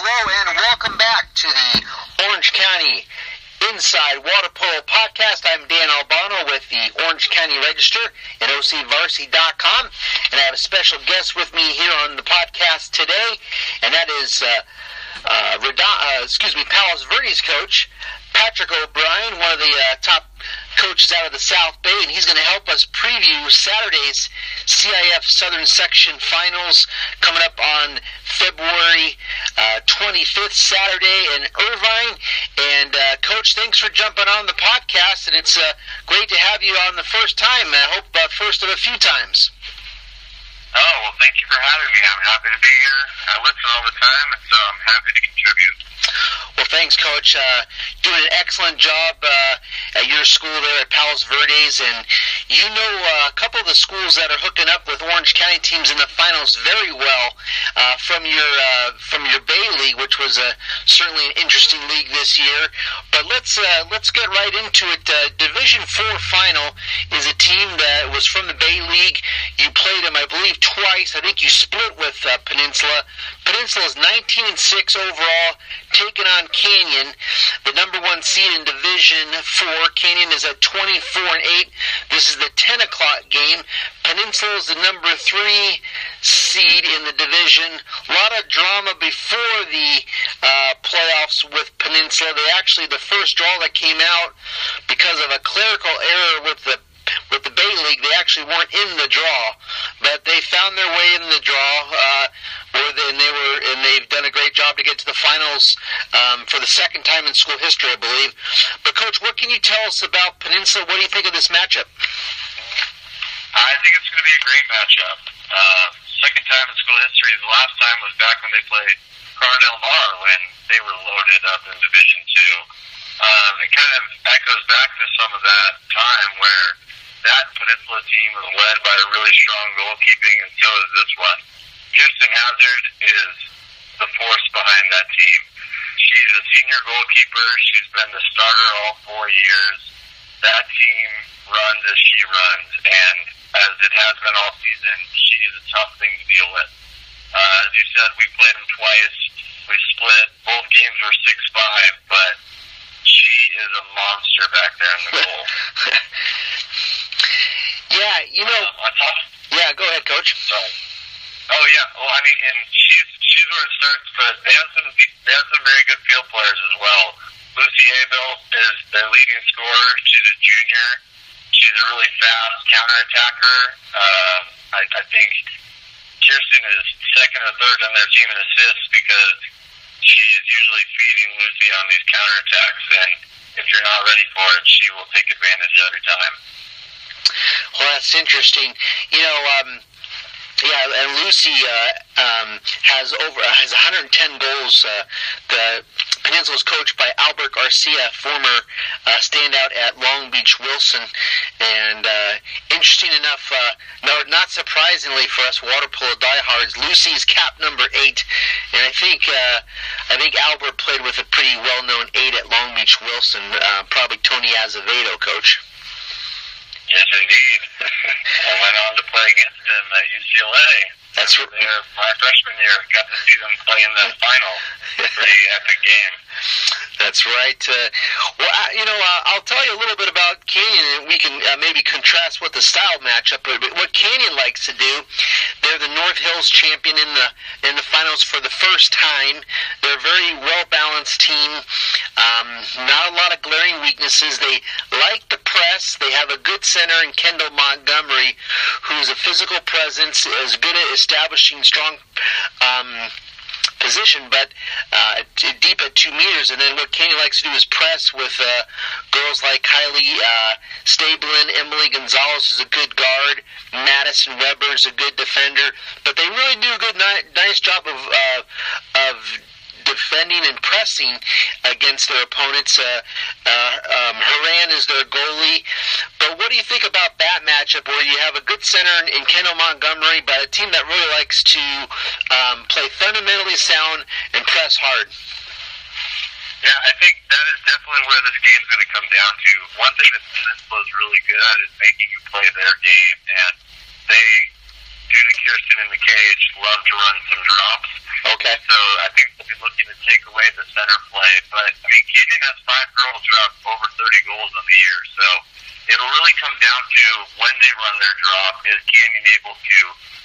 Hello and welcome back to the Orange County Inside Water Polo Podcast. I'm Dan Albano with the Orange County Register and OCVarsity.com, and I have a special guest with me here on the podcast today, and that is uh, uh, uh, excuse me, Palos Verdes coach Patrick O'Brien, one of the uh, top coaches out of the South Bay, and he's going to help us preview Saturday's CIF Southern Section Finals coming up on February uh, 25th, Saturday in Irvine. And uh, Coach, thanks for jumping on the podcast, and it's uh, great to have you on the first time. I hope uh, first of a few times. Oh, well, thank you for having me. I'm happy to be here. I listen all the time, and so I'm happy to contribute. Well, thanks, Coach. Uh, doing an excellent job uh, at your school there at Palos Verdes, and you know uh, a couple of the schools that are hooking up with Orange County teams in the finals very well uh, from your uh, from your Bay League, which was a, certainly an interesting league this year. But let's uh, let's get right into it. Uh, Division Four final is a team that was from the Bay League. You played them, I believe, twice. I think you split with uh, Peninsula. Peninsula is 19 and six overall, taking on Canyon, the number one seed in Division Four. Canyon is at 24 and eight. This is the 10 o'clock game. Peninsula is the number three seed in the division. A lot of drama before the uh, playoffs with Peninsula. They actually the first draw that came out because of a clerical error with the with the Bay League, they actually weren't in the draw, but they found their way in the draw. Uh, where they, and they were, and they've done a great job to get to the finals um, for the second time in school history, I believe. But coach, what can you tell us about Peninsula? What do you think of this matchup? I think it's going to be a great matchup. Uh, second time in school history. The last time was back when they played Del Mar when they were loaded up in Division Two. Um, it kind of echoes back to some of that time where that Peninsula team was led by a really strong goalkeeping, and so is this one. Kirsten Hazard is the force behind that team. She's a senior goalkeeper. She's been the starter all four years. That team runs as she runs, and as it has been all season, she is a tough thing to deal with. Uh, as you said, we played them twice. We split. Both games were 6-5, but she is a monster back there in the goal. Yeah, you know. Uh, on top, yeah, go ahead, Coach. Sorry. Oh yeah. Well, I mean, and she's she's where it starts, but they have some they have some very good field players as well. Lucy Abel is their leading scorer. She's a junior. She's a really fast counterattacker. Uh, I, I think Kirsten is second or third on their team in assists because she is usually feeding Lucy on these counterattacks, and if you're not ready for it, she will take advantage every time. Well, that's interesting. You know, um, yeah, and Lucy uh, um, has over has 110 goals. Uh, the Peninsula is coached by Albert Garcia, former uh, standout at Long Beach Wilson, and uh, interesting enough, uh, not surprisingly for us water polo diehards, Lucy's cap number eight, and I think uh, I think Albert played with a pretty well-known eight at Long Beach Wilson, probably Tony Azevedo, coach. Yes, indeed. I went on to play against him at UCLA. That's right. My freshman year, got to see them play in the final. Pretty epic game. That's right. Uh, well, I, you know, uh, I'll tell you a little bit about Canyon, and we can uh, maybe contrast what the style matchup. But what Canyon likes to do, they're the North Hills champion in the in the finals for the first time. They're a very well balanced team. Um, not a lot of glaring weaknesses. They like the press. They have a good center in Kendall Montgomery, who's a physical presence, is good at establishing strong. Um, position, but uh, deep at two meters. And then what Canyon likes to do is press with uh, girls like Kylie uh, Stablin, Emily Gonzalez is a good guard, Madison Weber is a good defender. But they really do a good, ni- nice job of uh, of defending and pressing against their opponents. Uh, uh, um, Haran is their goalie. But what do you think about that matchup where you have a good center in, in Kendall Montgomery, but a team that really likes to um, play fundamentally sound and press hard? Yeah, I think that is definitely where this game's going to come down to. One thing that Peninsula is really good at is making you play their game, and they, due to Kirsten in the cage, love to run some drops. Okay. So I think looking to but I mean, Canyon has five girls who have over 30 goals on the year, so it'll really come down to when they run their drop. Is Canyon able to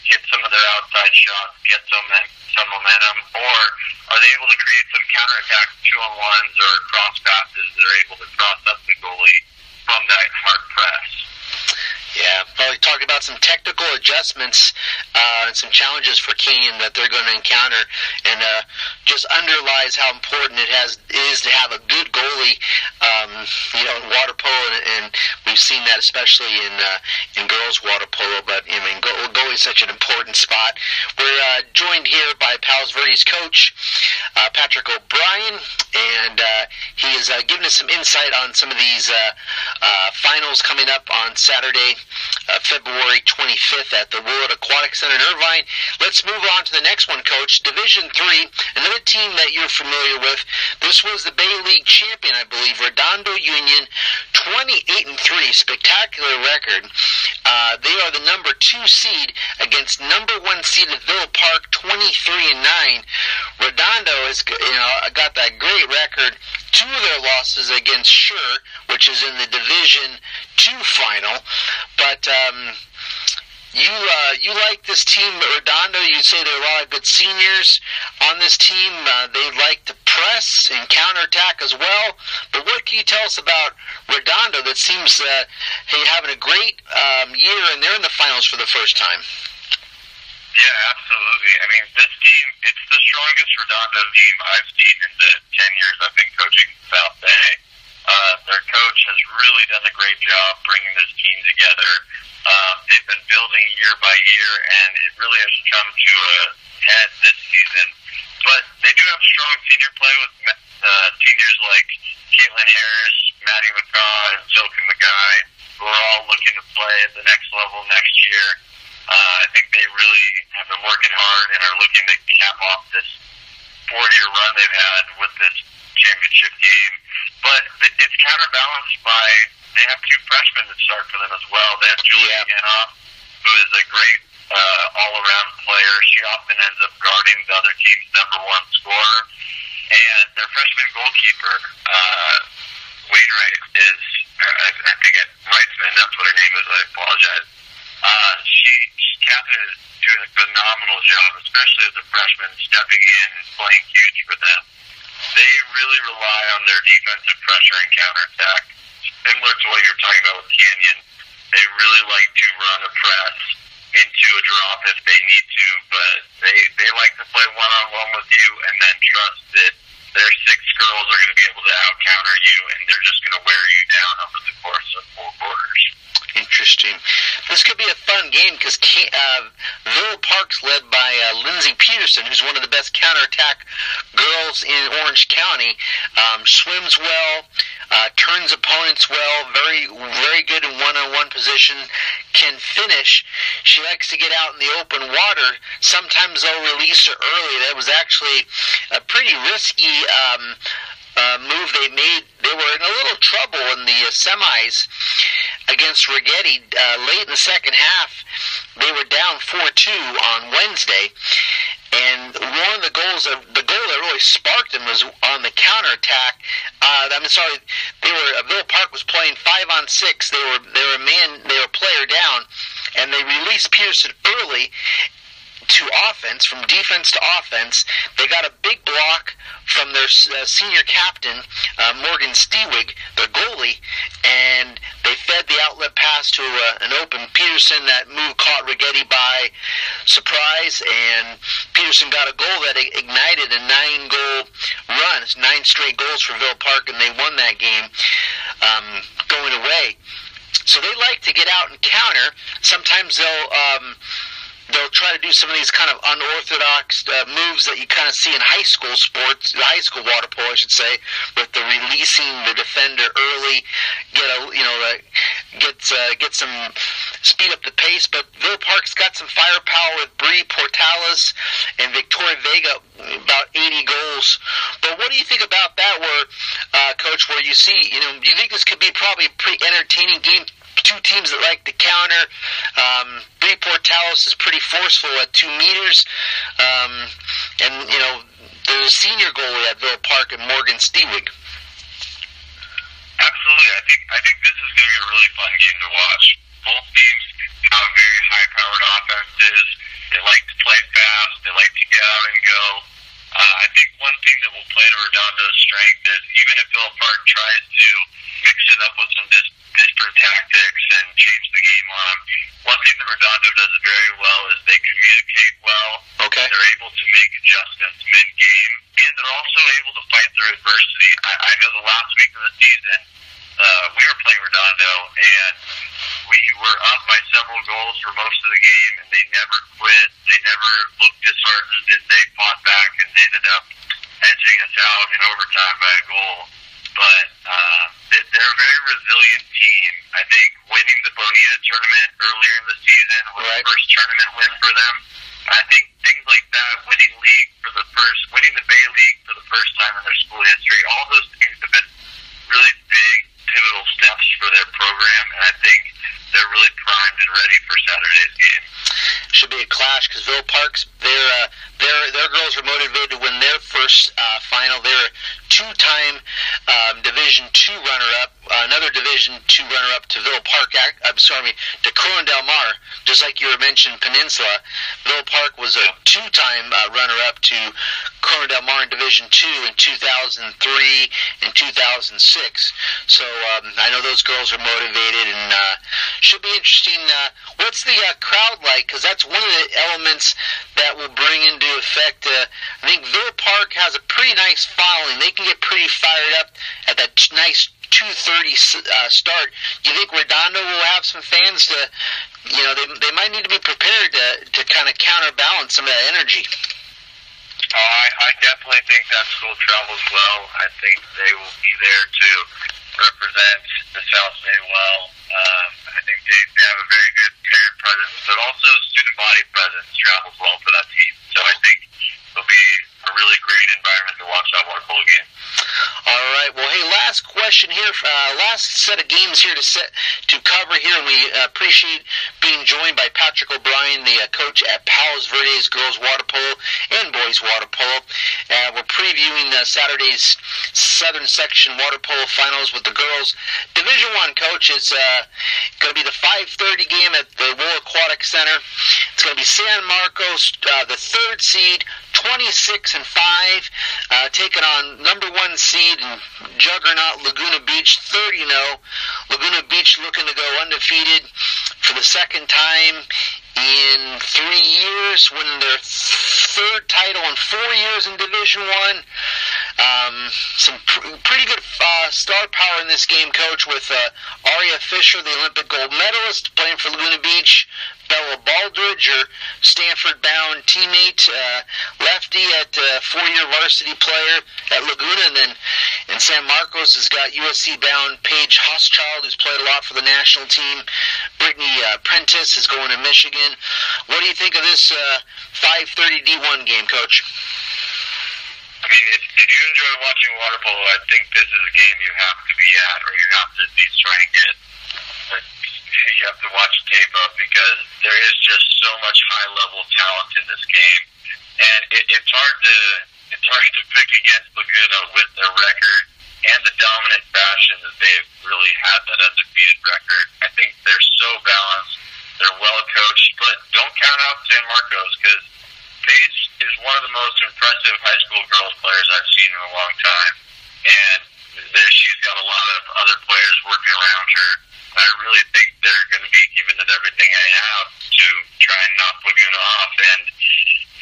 get some of their outside shots, get some some momentum, or are they able to create some counterattack two on ones or cross passes that are able to cross up the goalie from that hard press? Yeah, probably talk about some technical adjustments uh, and some challenges for Canyon that they're going to encounter, and uh, just underlies how important it has is to have a good goalie. Um, you know, in water polo, and, and we've seen that especially in uh, in girls water polo. But I mean, go, goalie is such an important spot. We're uh, joined here by Palos Verdes coach uh, Patrick O'Brien, and uh, he is uh, giving us some insight on some of these uh, finals coming up on Saturday uh, February 25th at the Woollett Aquatic Center in Irvine. Let's move on to the next one, Coach. Division Three, another team that you're familiar with. This was the Bay League champion, I believe, Redondo Union, 28 and three, spectacular record. Uh, they are the number two seed against number one seeded Villa Park, 23 and nine. Redondo has you know got that great record. Two of their losses against Sure, which is in the Division Two final, but um, you uh, you like this team, Redondo. You say there are a lot of good seniors on this team. Uh, they like to press and counterattack as well. But what can you tell us about Redondo that seems uh, hey, having a great um, year and they're in the finals for the first time? Yeah, absolutely. I mean, this team, it's the strongest Redondo team I've seen in the 10 years I've been really done a great job bringing this team together. Uh, they've been building year by year, and it really has come to a head this season. But they do have strong senior play with uh, seniors like Caitlin Harris, Maddie McCaw, and Sophie McGuy, who are all looking to play at the next level next year. Uh, I think they really have been working hard and are looking to cap off this four-year run they've had with this championship game. But it's counterbalanced by they have two freshmen that start for them as well. They have Julie yeah. Hanoff, who is a great uh, all-around player. She often ends up guarding the other team's number one scorer. And their freshman goalkeeper, uh, Wainwright, is, I, I think it, Wrightsman, that's what her name is, I apologize. Uh, she, Catherine is doing a phenomenal job, especially as a freshman, stepping in and playing huge for them. They really rely on their defensive pressure and counterattack, similar to what you're talking about with Canyon. They really like to run a press into a drop if they need to, but they they like to play one on one with you and then trust that their six girls are going to be able to out counter you and they're just going to wear you down over the course of four quarters. Interesting. This could be a fun game because uh, Park's led by uh, Lindsay Peterson, who's one of the best counterattack girls in Orange County. Um, swims well, uh, turns opponents well, very very good in one-on-one position, can finish. She likes to get out in the open water. Sometimes they'll release her early. That was actually a pretty risky um, uh, move they made. They were in a little trouble in the uh, semis against Righetti uh, late in the second half. They were down 4-2 on Wednesday. And one of the goals, of, the goal that really sparked them was on the counterattack. Uh, I'm sorry, they were uh, Villa Park was playing five on six. They were they were man, they were player down, and they released Peterson early, to offense, from defense to offense. They got a big block from their uh, senior captain, uh, Morgan Stewig, their goalie, and they fed the outlet pass to uh, an open Peterson. That move caught Righetti by surprise, and Peterson got a goal that ignited a nine goal run. It's nine straight goals for Villa Park, and they won that game um, going away. So they like to get out and counter. Sometimes they'll. Um, they'll try to do some of these kind of unorthodox uh, moves that you kind of see in high school sports, high school water polo, I should say, with the releasing the defender early, get a you know uh, get uh, get some speed up the pace. But Villa Park's got some firepower with Bree Portales and Victoria Vega, about 80 goals. But what do you think about that, where uh, coach, where you see you know, you think this could be probably a pretty entertaining game? Two teams that like to counter. Um, Bree Portales is pretty forceful at two meters, um, and you know there's a senior goalie at Villa Park and Morgan Stewig. Absolutely, I think I think this is going to be a really fun game to watch. Both teams have very high-powered offenses. They like to play fast. They like to get out and go. Uh, I think one thing that will play to Redondo's strength is even if Villa Park tries to mix it up with some dis- disparate tactics and change the game on them, one thing that Redondo does very well is they communicate well. Okay. They're able to make adjustments mid-game, and they're also able to fight through adversity. I, I know the last week of the season, uh, we were playing Redondo, and we were up by several goals for most of the game, and they never quit. They never looked disheartened, and they fought back, and they ended up edging us out in overtime by a goal. But uh, they- they're a very resilient team. I think winning the Bonita tournament earlier in the season was Right. the first tournament win for them. I think things like that, winning league for the first, winning the Bay League for the first time in their school history, all those things have been really big, pivotal steps for their program, and I think they're really primed and ready for Saturday's game. Should be a clash because Villa Park's their uh, their their girls are motivated to win their first uh, final. They're two-time um, Division Two runner-up, another Division Two runner-up to Villa Park. I'm sorry, to Corona Del Mar, just like you were mentioning Peninsula. Villa Park was a two-time uh, runner-up to Corona Del Mar in Division Two in 2003 and 2006. So um, I know those girls are motivated and uh, should be interesting. Uh, what's the uh, crowd like? Because that's one of the elements that will bring into effect. Uh, I think Villa Park has a pretty nice following. They can get pretty fired up at that t- nice 2:30 uh, start. You think Redondo will have some fans to, you know, they they might need to be prepared to to kind of counterbalance some of that energy. Oh, I, I definitely think that school travels well. I think they will be there to represent the South Bay well. Um, I think they, they have a very good parent presence, but also student body presence travels well for that team. So I think it'll be a really great environment to watch that water polo game. All right. Well, hey, last question here. Uh, last set of games here to set to cover here, and we uh, appreciate being joined by Patrick O'Brien, the uh, coach at Palos Verdes girls water polo and boys water polo. Uh, we're previewing uh, Saturday's Southern Section water polo finals with the girls. Division One, coach. It's uh, going to be the 5:30 game at the Woollett Aquatic Center. It's going to be San Marcos, uh, the third seed, 26 and five, uh, taking on number one seed and juggernaut Laguna Beach, 30 0. Laguna Beach looking to go undefeated for the second time in three years, winning their third title in four years in Division One. Um, some pr- pretty good uh, star power in this game, coach, with uh, Aria Fischer, the Olympic gold medalist, playing for Laguna Beach. Bella Baldridge, your Stanford-bound teammate, uh, lefty at uh, four-year varsity player at Laguna, and then in San Marcos has got USC-bound Paige Hauschild, who's played a lot for the national team. Brittany uh, Prentice is going to Michigan. What do you think of this uh, 5:30 D1 game, Coach? I mean, if, if you enjoy watching water polo, I think this is a game you have to be at, or you have to at least try and get. You have to watch tape of because there is just so much high level talent in this game, and it, it's hard to it's hard to pick against Laguna with their record and the dominant fashion that they've really had that undefeated record. I think they're so balanced. They're well coached, but don't count out San Marcos because Paige is one of the most impressive high school girls players I've seen in a long time, and there, she's got a lot of other players working around her. I really think they're going to be giving it everything I have to try and knock Laguna off. And,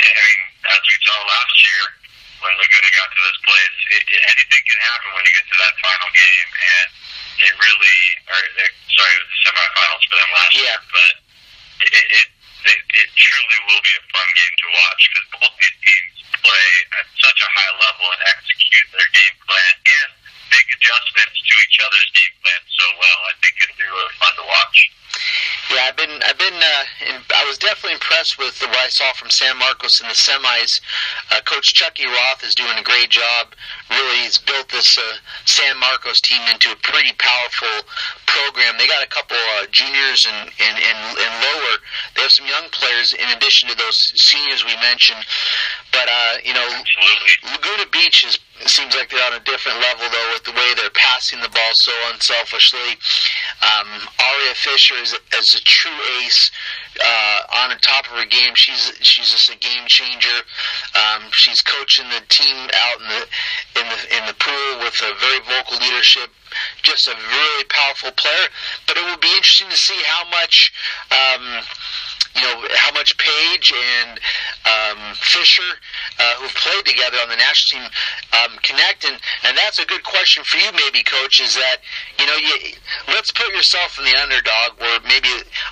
and I mean, as we saw last year when Laguna got to this place, it, it, anything can happen when you get to that final game. And it really, or sorry, it was the semifinals for them last Yeah. year, but it, it, it, it truly will be a fun game to watch because both these teams play at such a high level and execute their game plan and make adjustments to each other's game plan so well. I think it'll be really fun to watch. Yeah, I've been, I've been, uh, in, I was definitely impressed with what I saw from San Marcos in the semis. Uh, Coach Chucky Roth is doing a great job really has built this uh, San Marcos team into a pretty powerful program. They got a couple uh, juniors and, and, and, and lower. They have some young players in addition to those seniors we mentioned. But, uh, you know, Absolutely. Laguna Beach is it seems like they're on a different level though with the way they're passing the ball so unselfishly. Um, Aria Fischer is, is a true ace uh, on the top of her game. She's she's just a game changer. Um, she's coaching the team out in the in the in the pool with a very vocal leadership. Just a really powerful player. But it will be interesting to see how much. Um, you know how much Paige and um, Fischer, uh, who've played together on the national team, um, connect, and, and that's a good question for you, maybe, Coach. Is that you know, you, let's put yourself in the underdog, where maybe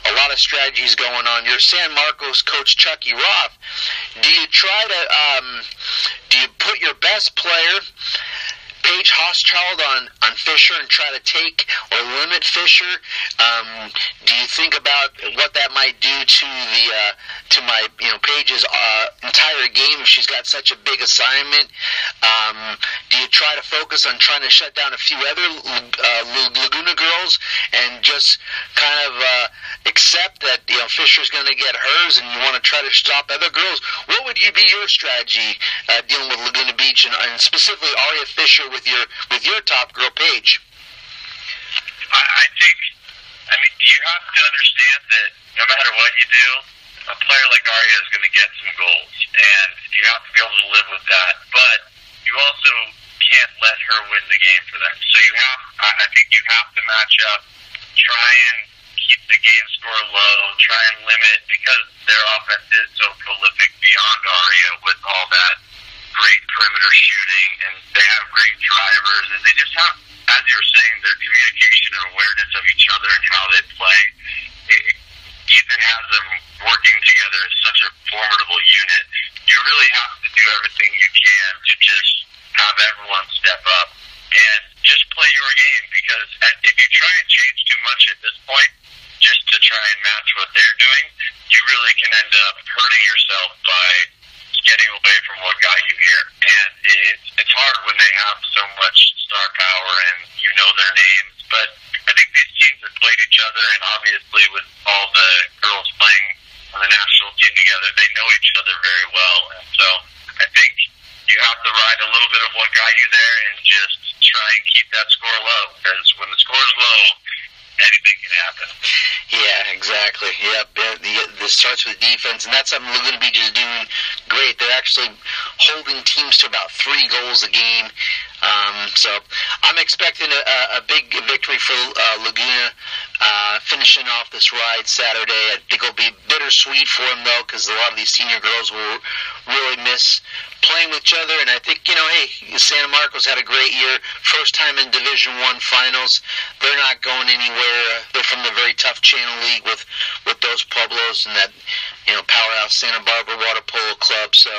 a lot of strategies going on. You're San Marcos coach Chucky Roth. Do you try to um, do you put your best player? Paige Hauschild on, on Fischer and try to take or limit Fischer? Um, do you think about what that might do to the uh, to my you know Paige's uh, entire game if she's got such a big assignment? Um, do you try to focus on trying to shut down a few other uh, Laguna girls and just kind of uh, accept that you know Fischer's going to get hers and you want to try to stop other girls? What would you be your strategy uh, dealing with Laguna Beach and, and specifically Aria Fischer with your with your top girl Paige. I, I think, I mean, you have to understand that no matter what you do, a player like Aria is going to get some goals, and you have to be able to live with that. But you also can't let her win the game for them. So you have, I think you have to match up, try and keep the game score low, try and limit because their offense is so prolific beyond Aria with all that great perimeter shooting, and they have great drivers, and they just have, as you were saying, their communication and awareness of each other and how they play. It, Ethan has them working together as such a formidable unit. You really have to do everything you can to just have everyone step up and just play your game because if you try and change too much at this point, just to try and match what they're doing, you really can end up hurting yourself by getting away from what got you here. And it's it's hard when they have so much star power and you know their names. But I think these teams have played each other, and obviously with all the girls playing on the national team together, they know each other very well. And so I think you have to ride a little bit of what got you there and just try and keep that score low. Because when the score is low, anything can happen. Yeah, exactly. Yep. This starts with defense, and that's something Laguna Beach is doing great. They're actually holding teams to about three goals a game. Um, so I'm expecting a, a big victory for uh, Laguna, uh, finishing off this ride Saturday. I think it'll be bittersweet for them though, because a lot of these senior girls will really miss playing with each other. And I think you know, hey, Santa Marcos had a great year, first time in Division One finals. They're not going anywhere. They're from the very tough Channel League with with Dos Pueblos and that you know powerhouse Santa Barbara Water Polo Club. So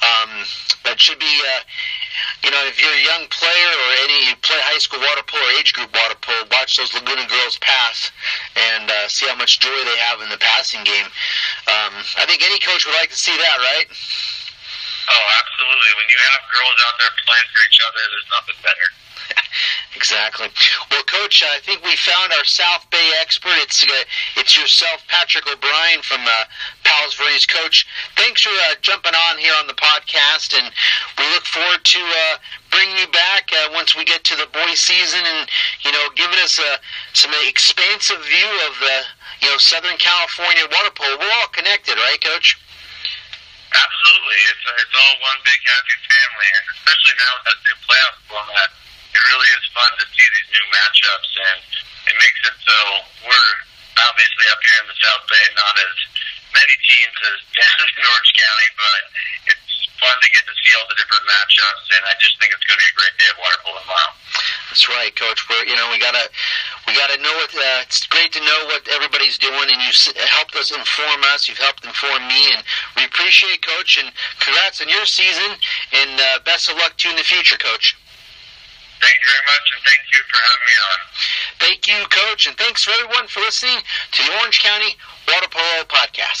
um, that should be. Uh, you know, if you're a young player or any you play high school water polo or age group water polo, watch those Laguna girls pass and uh, see how much joy they have in the passing game. Um, I think any coach would like to see that, right? Oh, absolutely. When you have girls out there playing for each other, there's nothing better. Exactly. Well, Coach, I think we found our South Bay expert. It's uh, it's yourself, Patrick O'Brien from uh, Palos Verdes. Coach, thanks for uh, jumping on here on the podcast, and we look forward to uh, bringing you back uh, once we get to the boys' season, and you know, giving us a some expansive view of the you know Southern California water polo. We're all connected, right, Coach? Absolutely, it's it's all one big happy family, and especially now with that new playoff format, it really is fun to see these new matchups, and it makes it so we're obviously up here in the South Bay, not as many teams as down in Orange County, but it's fun to get to see all the different matchups, and I just think it's going to be a great day of water polo tomorrow. That's right, Coach. We're you know we gotta we gotta know what. Uh, it's great to know what everybody's doing, and you've helped us inform us. You've helped inform me, and we appreciate, Coach. And congrats on your season, and uh, best of luck to you in the future, Coach. Thank you very much, and thank you for having me on. Thank you, Coach, and thanks for everyone for listening to the Orange County Water Polo Podcast.